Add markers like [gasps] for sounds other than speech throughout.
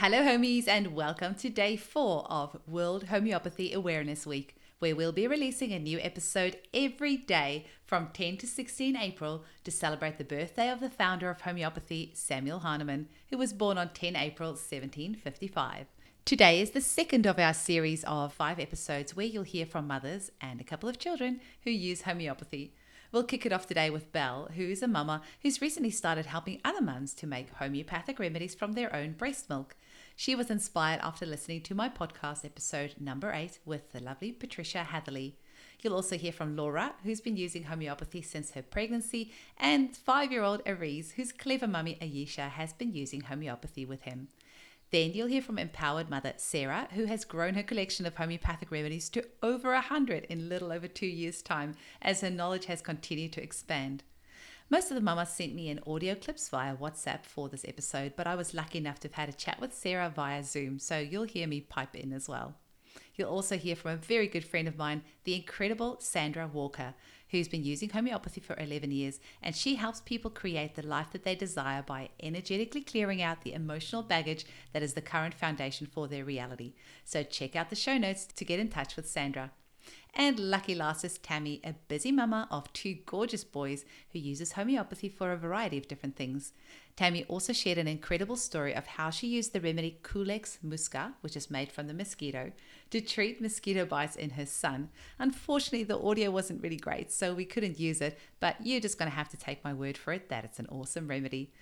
Hello, homies, and welcome to day four of World Homeopathy Awareness Week, where we'll be releasing a new episode every day from 10 to 16 April to celebrate the birthday of the founder of homeopathy, Samuel Hahnemann, who was born on 10 April 1755. Today is the second of our series of five episodes where you'll hear from mothers and a couple of children who use homeopathy. We'll kick it off today with Belle, who's a mama who's recently started helping other mums to make homeopathic remedies from their own breast milk. She was inspired after listening to my podcast episode number eight with the lovely Patricia Hatherley. You'll also hear from Laura, who's been using homeopathy since her pregnancy, and five year old Aries, whose clever mummy Ayesha has been using homeopathy with him. Then you'll hear from empowered mother Sarah, who has grown her collection of homeopathic remedies to over a hundred in little over two years' time as her knowledge has continued to expand. Most of the mamas sent me in audio clips via WhatsApp for this episode, but I was lucky enough to have had a chat with Sarah via Zoom, so you'll hear me pipe in as well. You'll also hear from a very good friend of mine, the incredible Sandra Walker, who's been using homeopathy for 11 years, and she helps people create the life that they desire by energetically clearing out the emotional baggage that is the current foundation for their reality. So check out the show notes to get in touch with Sandra. And lucky last is Tammy, a busy mama of two gorgeous boys who uses homeopathy for a variety of different things. Tammy also shared an incredible story of how she used the remedy Culex musca, which is made from the mosquito, to treat mosquito bites in her son. Unfortunately, the audio wasn't really great, so we couldn't use it, but you're just going to have to take my word for it that it's an awesome remedy.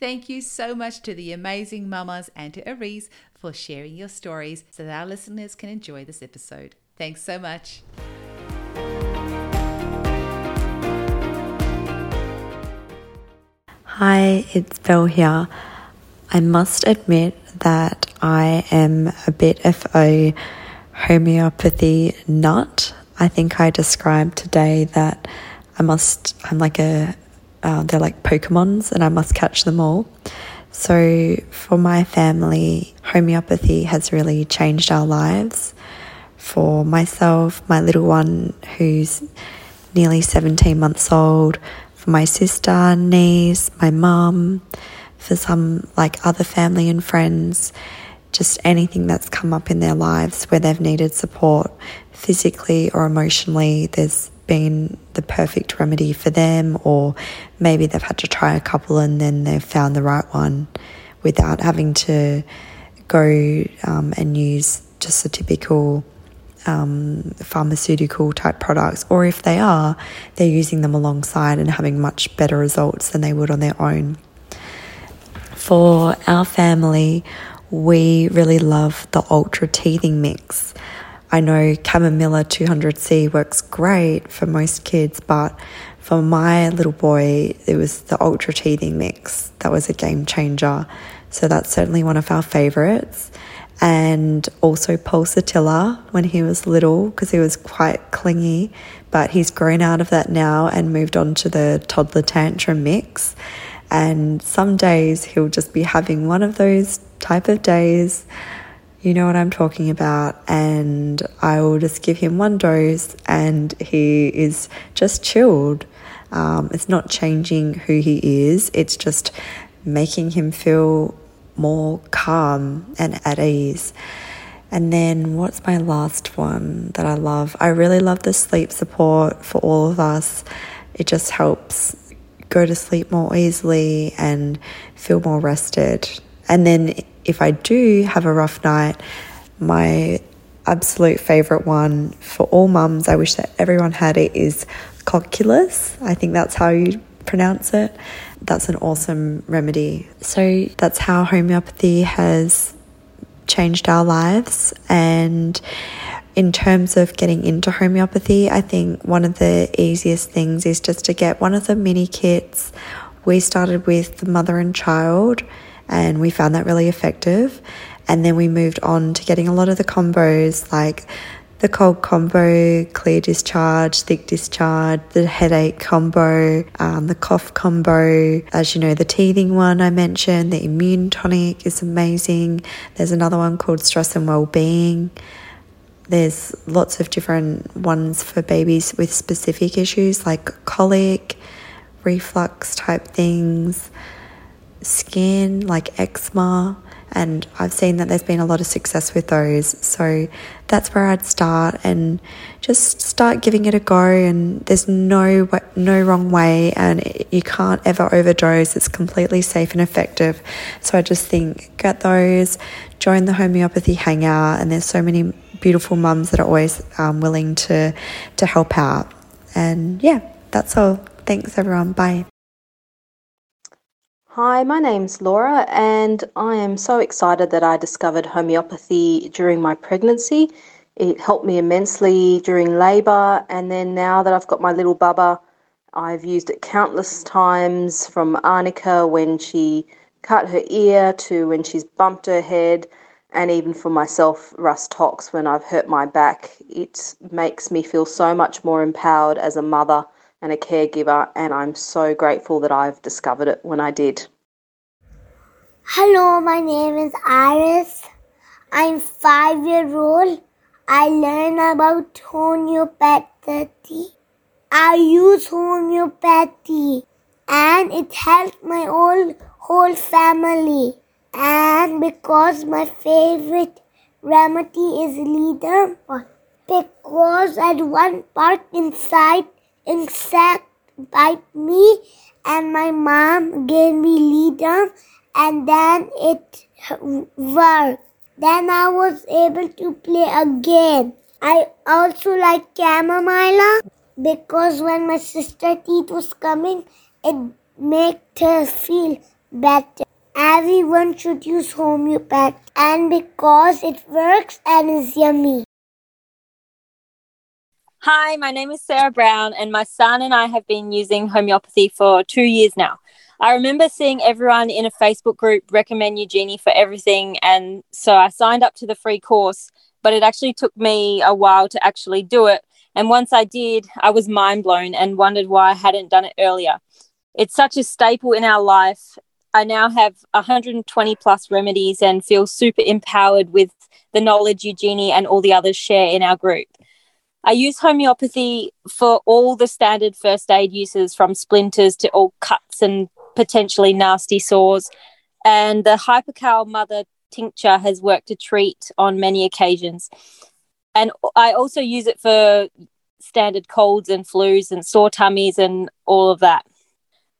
Thank you so much to the amazing mamas and to Aries for sharing your stories so that our listeners can enjoy this episode. Thanks so much. Hi, it's Belle here. I must admit that I am a bit of a homeopathy nut. I think I described today that I must, I'm like a, uh, they're like Pokemons and I must catch them all. So for my family, homeopathy has really changed our lives for myself, my little one who's nearly 17 months old, for my sister, niece, my mum, for some like other family and friends, just anything that's come up in their lives where they've needed support physically or emotionally. There's been the perfect remedy for them, or maybe they've had to try a couple and then they've found the right one without having to go um, and use just a typical um, pharmaceutical type products, or if they are, they're using them alongside and having much better results than they would on their own. For our family, we really love the Ultra Teething Mix. I know Chamomilla 200C works great for most kids, but for my little boy, it was the Ultra Teething Mix that was a game changer. So that's certainly one of our favorites and also pulsatilla when he was little because he was quite clingy but he's grown out of that now and moved on to the toddler tantrum mix. And some days he'll just be having one of those type of days you know what I'm talking about and I will just give him one dose and he is just chilled. Um, it's not changing who he is it's just making him feel more calm and at ease. And then what's my last one that I love? I really love the sleep support for all of us. It just helps go to sleep more easily and feel more rested. And then if I do have a rough night, my absolute favorite one for all mums, I wish that everyone had it, is Cocculus. I think that's how you pronounce it. That's an awesome remedy. So that's how homeopathy has changed our lives. And in terms of getting into homeopathy, I think one of the easiest things is just to get one of the mini kits. We started with the mother and child, and we found that really effective. And then we moved on to getting a lot of the combos like the cold combo, clear discharge, thick discharge, the headache combo, um, the cough combo. As you know, the teething one I mentioned, the immune tonic is amazing. There's another one called stress and well-being. There's lots of different ones for babies with specific issues like colic, reflux type things, skin like eczema And I've seen that there's been a lot of success with those. So that's where I'd start and just start giving it a go. And there's no, no wrong way, and you can't ever overdose. It's completely safe and effective. So I just think get those, join the homeopathy hangout, and there's so many beautiful mums that are always um, willing to to help out. And yeah, that's all. Thanks everyone. Bye. Hi, my name's Laura, and I am so excited that I discovered homeopathy during my pregnancy. It helped me immensely during labour, and then now that I've got my little bubba, I've used it countless times from Arnica when she cut her ear to when she's bumped her head and even for myself, Rhus Tox, when I've hurt my back, it makes me feel so much more empowered as a mother and a caregiver, and I'm so grateful that I've discovered it when I did. Hello, my name is Iris. I'm five year old. I learn about homeopathy. I use homeopathy and it helped my whole whole family and because my favorite remedy is leader because at one part inside insect bite me and my mom gave me leader and then it worked. Then i was able to play again i also like chamomile because when my sister teeth was coming it made her feel better. Everyone should use homeopath and because it works and is yummy. Hi, my name is Sarah Brown, and my son and I have been using homeopathy for two years now. I remember seeing everyone in a Facebook group recommend Eugenie for everything, and so I signed up to the free course, but it actually took me a while to actually do it. And once I did, I was mind blown and wondered why I hadn't done it earlier. It's such a staple in our life, I now have 120 plus remedies and feel super empowered with the knowledge Eugenie and all the others share in our group. I use homeopathy for all the standard first aid uses from splinters to all cuts and potentially nasty sores. And the Hypercal Mother tincture has worked a treat on many occasions. And I also use it for standard colds and flus and sore tummies and all of that.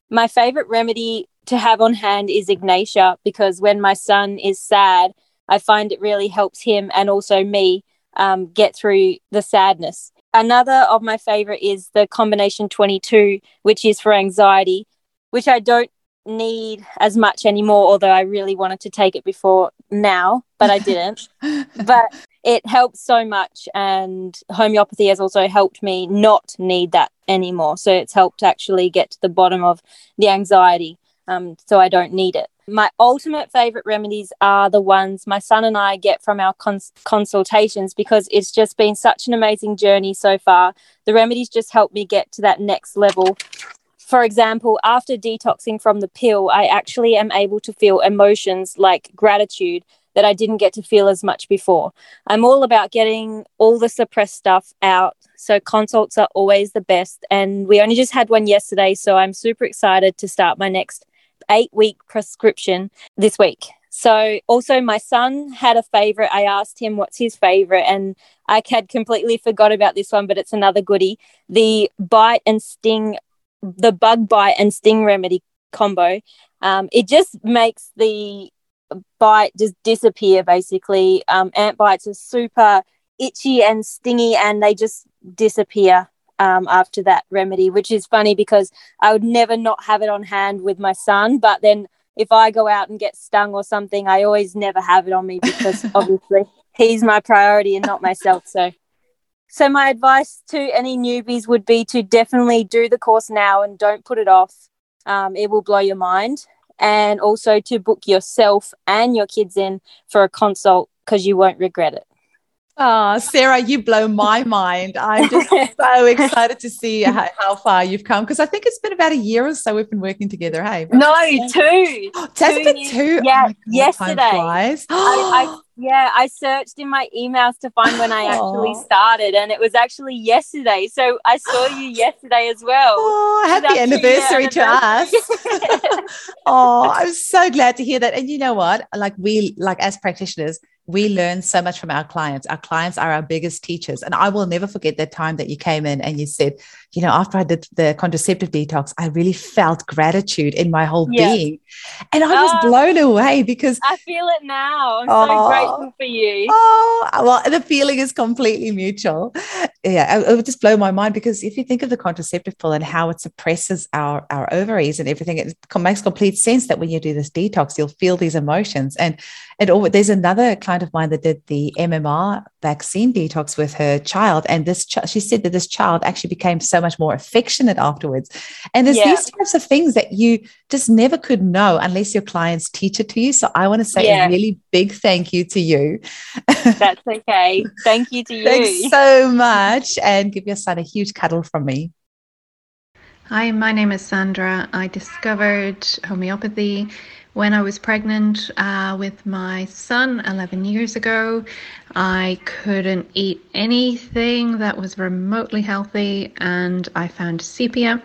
My favorite remedy to have on hand is Ignatia because when my son is sad, I find it really helps him and also me um, get through the sadness. Another of my favorite is the combination 22, which is for anxiety, which I don't need as much anymore, although I really wanted to take it before now, but I didn't. [laughs] but it helps so much, and homeopathy has also helped me not need that anymore. So it's helped actually get to the bottom of the anxiety um, so I don't need it. My ultimate favorite remedies are the ones my son and I get from our cons- consultations because it's just been such an amazing journey so far. The remedies just help me get to that next level. For example, after detoxing from the pill, I actually am able to feel emotions like gratitude that I didn't get to feel as much before. I'm all about getting all the suppressed stuff out. So consults are always the best. And we only just had one yesterday. So I'm super excited to start my next eight week prescription this week. So, also, my son had a favorite. I asked him what's his favorite, and I had completely forgot about this one, but it's another goodie the bite and sting, the bug bite and sting remedy combo. Um, it just makes the bite just disappear basically. Um, ant bites are super itchy and stingy, and they just disappear um, after that remedy, which is funny because I would never not have it on hand with my son. But then if I go out and get stung or something, I always never have it on me because [laughs] obviously he's my priority and not myself. So, so my advice to any newbies would be to definitely do the course now and don't put it off. Um, it will blow your mind. And also to book yourself and your kids in for a consult because you won't regret it. Oh, Sarah, you blow my mind. I'm just so [laughs] excited to see how, how far you've come because I think it's been about a year or so we've been working together. Hey, no, two. [gasps] Has it been two? Oh yeah, oh God, yesterday. I, I, [gasps] Yeah, I searched in my emails to find when I actually started, and it was actually yesterday. So I saw you [gasps] yesterday as well. Oh, happy anniversary, to us. [laughs] [laughs] oh, I'm so glad to hear that. And you know what? Like we, like as practitioners, we learn so much from our clients. Our clients are our biggest teachers. And I will never forget that time that you came in and you said, you know, after I did the contraceptive detox, I really felt gratitude in my whole yes. being. And I was oh, blown away because I feel it now. I'm oh, so grateful for you. Oh, well, the feeling is completely mutual. Yeah, it would just blow my mind because if you think of the contraceptive pill and how it suppresses our, our ovaries and everything, it makes complete sense that when you do this detox, you'll feel these emotions. And it there's another client of mine that did the MMR vaccine detox with her child, and this ch- she said that this child actually became so much more affectionate afterwards. And there's yeah. these types of things that you just never could know unless your clients teach it to you. So I want to say yeah. a really big thank you to you. [laughs] That's okay. Thank you to you. Thanks so much, and give your son a huge cuddle from me. Hi, my name is Sandra. I discovered homeopathy when I was pregnant uh, with my son 11 years ago. I couldn't eat anything that was remotely healthy, and I found sepia,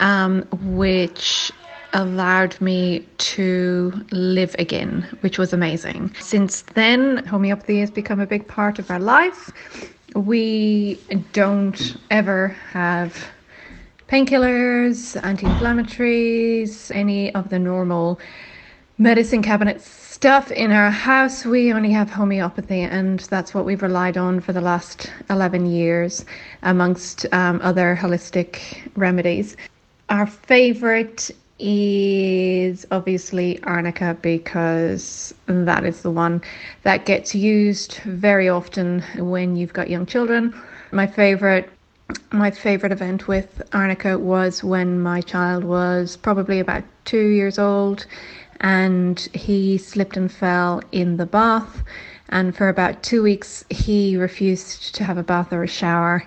um, which allowed me to live again, which was amazing. Since then, homeopathy has become a big part of our life. We don't ever have painkillers, anti inflammatories, any of the normal medicine cabinet stuff in our house. We only have homeopathy, and that's what we've relied on for the last 11 years, amongst um, other holistic remedies. Our favorite is obviously arnica because that is the one that gets used very often when you've got young children. My favorite my favorite event with arnica was when my child was probably about 2 years old and he slipped and fell in the bath. And for about two weeks, he refused to have a bath or a shower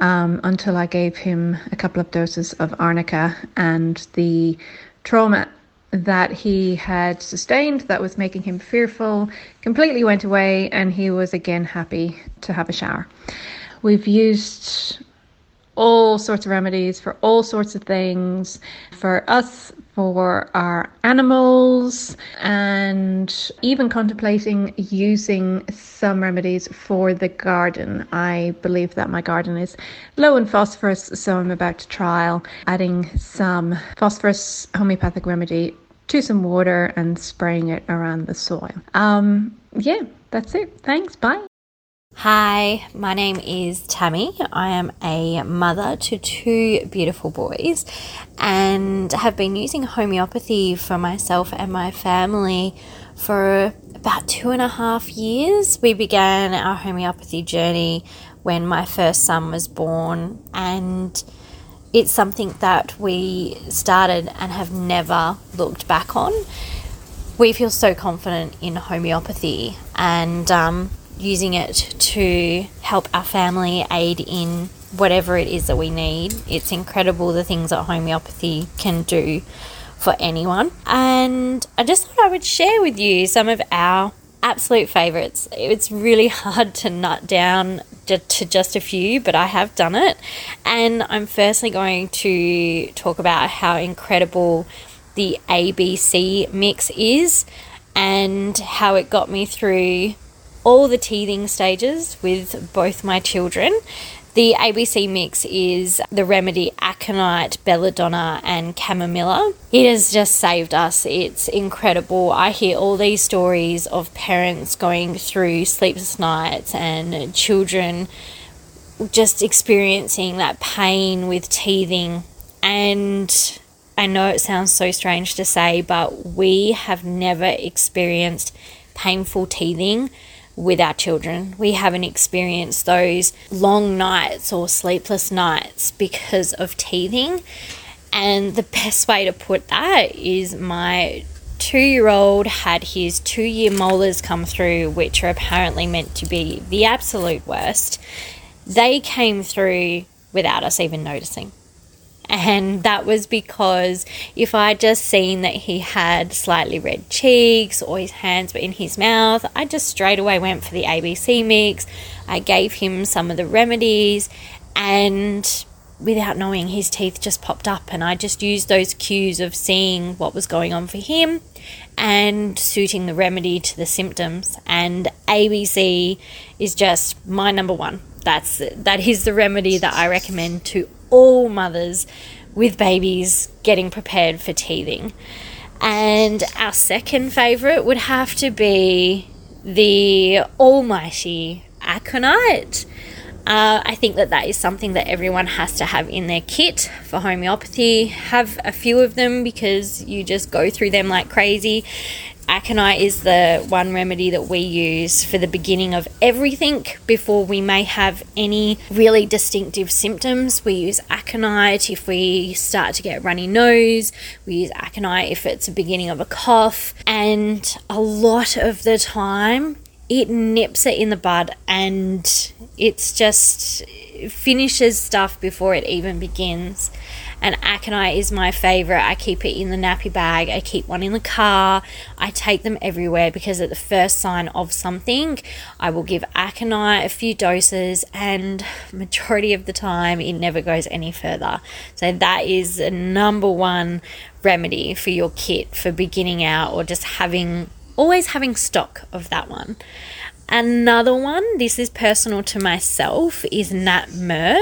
um, until I gave him a couple of doses of arnica and the trauma that he had sustained that was making him fearful completely went away and he was again happy to have a shower. We've used all sorts of remedies for all sorts of things. For us, for our animals and even contemplating using some remedies for the garden. I believe that my garden is low in phosphorus, so I'm about to trial adding some phosphorus homeopathic remedy to some water and spraying it around the soil. Um, yeah, that's it. Thanks. Bye. Hi, my name is Tammy. I am a mother to two beautiful boys and have been using homeopathy for myself and my family for about two and a half years. We began our homeopathy journey when my first son was born, and it's something that we started and have never looked back on. We feel so confident in homeopathy and um, using it to help our family aid in whatever it is that we need. It's incredible the things that homeopathy can do for anyone. And I just thought I would share with you some of our absolute favorites. It's really [laughs] hard to nut down to just a few, but I have done it. And I'm firstly going to talk about how incredible the ABC mix is and how it got me through all the teething stages with both my children. The ABC mix is the remedy aconite, belladonna, and chamomilla. It has just saved us. It's incredible. I hear all these stories of parents going through sleepless nights and children just experiencing that pain with teething. And I know it sounds so strange to say, but we have never experienced painful teething with our children. We haven't experienced those long nights or sleepless nights because of teething. And the best way to put that is my two year old had his two year molars come through, which are apparently meant to be the absolute worst. They came through without us even noticing. And that was because if I'd just seen that he had slightly red cheeks or his hands were in his mouth, I just straight away went for the ABC mix. I gave him some of the remedies and without knowing his teeth just popped up and I just used those cues of seeing what was going on for him and suiting the remedy to the symptoms and ABC is just my number 1 that's that is the remedy that I recommend to all mothers with babies getting prepared for teething. And our second favorite would have to be the almighty aconite. Uh, I think that that is something that everyone has to have in their kit for homeopathy. Have a few of them because you just go through them like crazy aconite is the one remedy that we use for the beginning of everything before we may have any really distinctive symptoms. We use aconite if we start to get runny nose, we use aconite if it's a beginning of a cough, and a lot of the time it nips it in the bud and it's just finishes stuff before it even begins and aconite is my favorite. I keep it in the nappy bag, I keep one in the car, I take them everywhere because at the first sign of something, I will give aconite a few doses, and majority of the time, it never goes any further. So, that is a number one remedy for your kit for beginning out or just having always having stock of that one. Another one, this is personal to myself, is Nat Mur.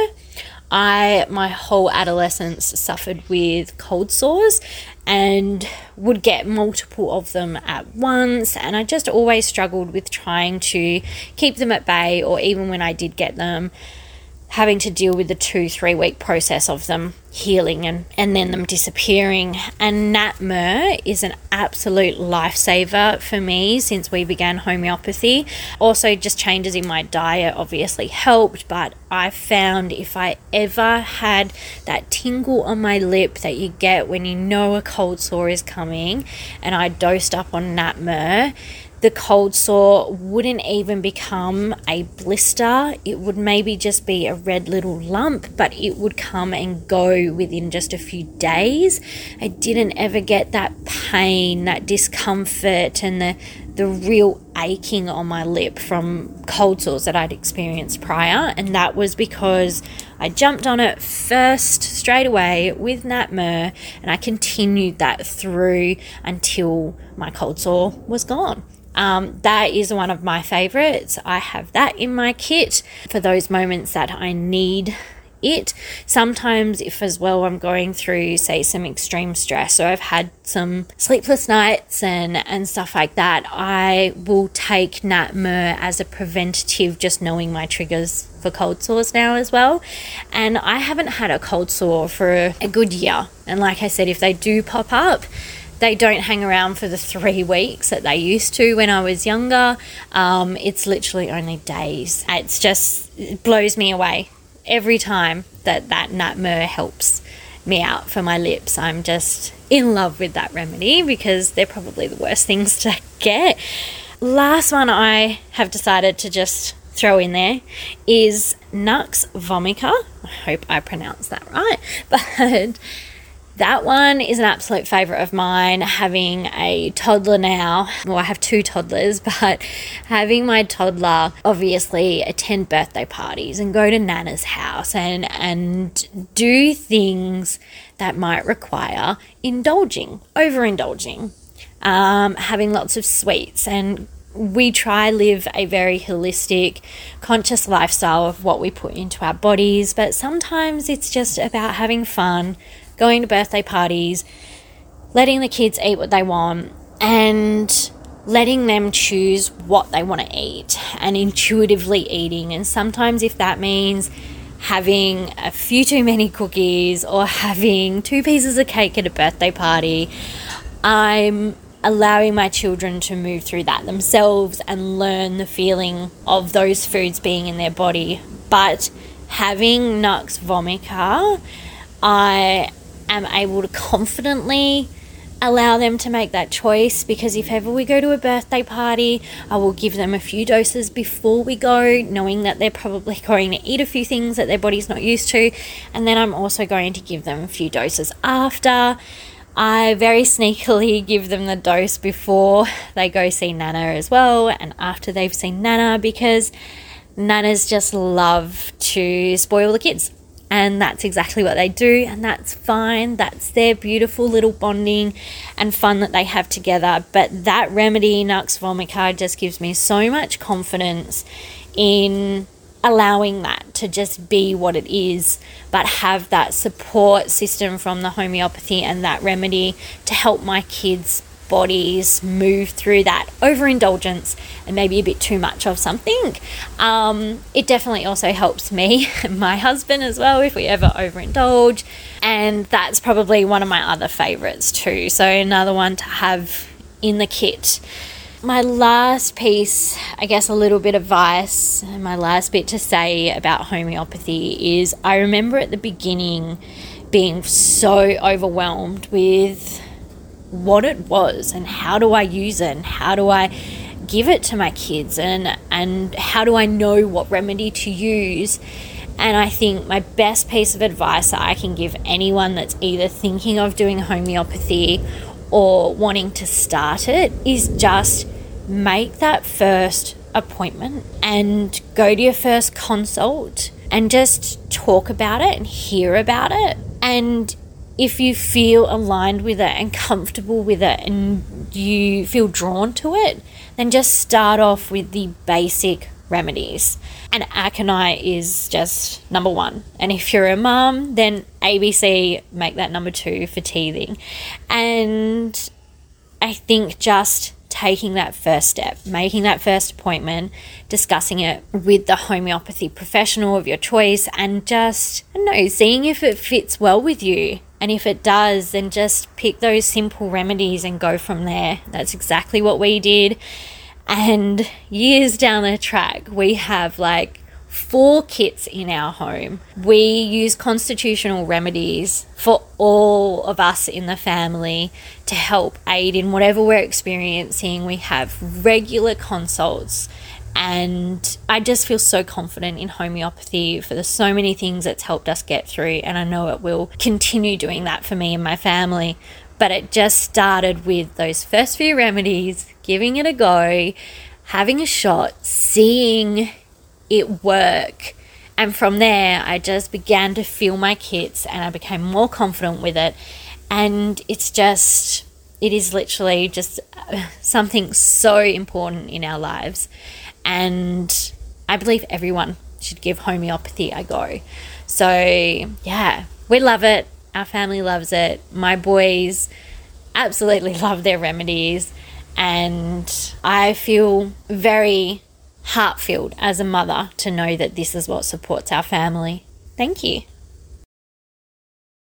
I, my whole adolescence, suffered with cold sores and would get multiple of them at once. And I just always struggled with trying to keep them at bay, or even when I did get them, having to deal with the two, three week process of them healing and, and then them disappearing. And Nat Mur is an absolute lifesaver for me since we began homeopathy. Also, just changes in my diet obviously helped, but I found if I ever had that tingle on my lip that you get when you know a cold sore is coming, and I dosed up on Nat Mur the cold sore wouldn't even become a blister. It would maybe just be a red little lump, but it would come and go within just a few days. I didn't ever get that pain, that discomfort, and the the real aching on my lip from cold sores that I'd experienced prior, and that was because I jumped on it first straight away with Nat Mur, and I continued that through until my cold sore was gone. Um, that is one of my favorites. I have that in my kit for those moments that I need it. Sometimes, if as well I'm going through, say, some extreme stress, or I've had some sleepless nights and, and stuff like that, I will take Nat Mur as a preventative, just knowing my triggers for cold sores now as well. And I haven't had a cold sore for a good year. And like I said, if they do pop up, they don't hang around for the three weeks that they used to when I was younger. Um, it's literally only days. It's just, it blows me away every time that Nat Mur helps me out for my lips. I'm just in love with that remedy because they're probably the worst [laughs] things to get. Last one I have decided to just throw in there is Nux vomica. I hope I pronounced that right. [laughs] But that one is an absolute favourite of mine. Having a toddler now, well, I have two toddlers, [laughs] but having my toddler obviously attend birthday parties and go to Nana's house and, and do things that might require indulging, overindulging, um, having lots of sweets and we try live a very holistic conscious lifestyle of what we put into our bodies but sometimes it's just about having fun going to birthday parties, letting the kids eat what they want, and letting them choose what they want to eat and intuitively eating. And sometimes, if that means having a few too many cookies or [laughs] having two pieces of cake at a birthday party, I'm allowing my children to move through that themselves and learn the feeling of those foods being in their body. But having Nux vomica, I am able to confidently allow them to make that choice because if ever we go to a birthday party, I will give them a few doses before we go, knowing that they're probably [laughs] going to eat a few things that their body's not used to. And then I'm also going to give them a few doses after. I very [laughs] sneakily give them the dose before they go see Nana as well and after they've seen Nana because Nanas just love to spoil the kids and that's exactly what they do and that's fine. That's their beautiful little bonding and fun that they have together. But that remedy nux vomica just gives me so much confidence in allowing that to just be what it is but have that support system from the homeopathy and that remedy to help my kids bodies move through that overindulgence and maybe a bit too much of something. Um, it definitely also helps me, [laughs] my husband as well, if we ever overindulge. And that's probably one of my other favorites too. So, another one to have in the kit. My last piece, I guess a little bit of advice, my last bit to say about homeopathy is I remember at the beginning being so overwhelmed with what it was and how do I use it and how do I give it to my kids and and how do I know what remedy to use. And I think my best piece of advice that I can give anyone that's either thinking of doing homeopathy or wanting to start it is just make that first appointment and go to your first consult and just talk about it and hear about it. And if you feel aligned with it and comfortable with it and you feel drawn to it, then just start off with the basic remedies. And aconite is just number one. And if you're a mum, then ABC, make that number two for teething. And I think just taking that first step, making that first appointment, discussing it with the homeopathy professional of your choice, and just, I know, seeing if it fits well with you. And if it does, then just pick those simple remedies and go from there. That's exactly what we did. And years down the track, we have like four kits in our home. We use constitutional remedies for all of us in the family to help aid in whatever we're experiencing. We have regular consults and I just feel so confident in homeopathy for the so many things it's helped us get through and I know it will continue doing that for me and my family. But it just started with those first few remedies giving it a go having a shot seeing it work. And from there I just began to feel my kits and I became more confident with it. And it's just it is literally just uh, something so important in our lives and I believe everyone should give homeopathy a go. So, yeah, we love it. Our family loves it. My boys absolutely [laughs] love their remedies. And I feel very heart filled as a mother to know that this is what supports our family. Thank you.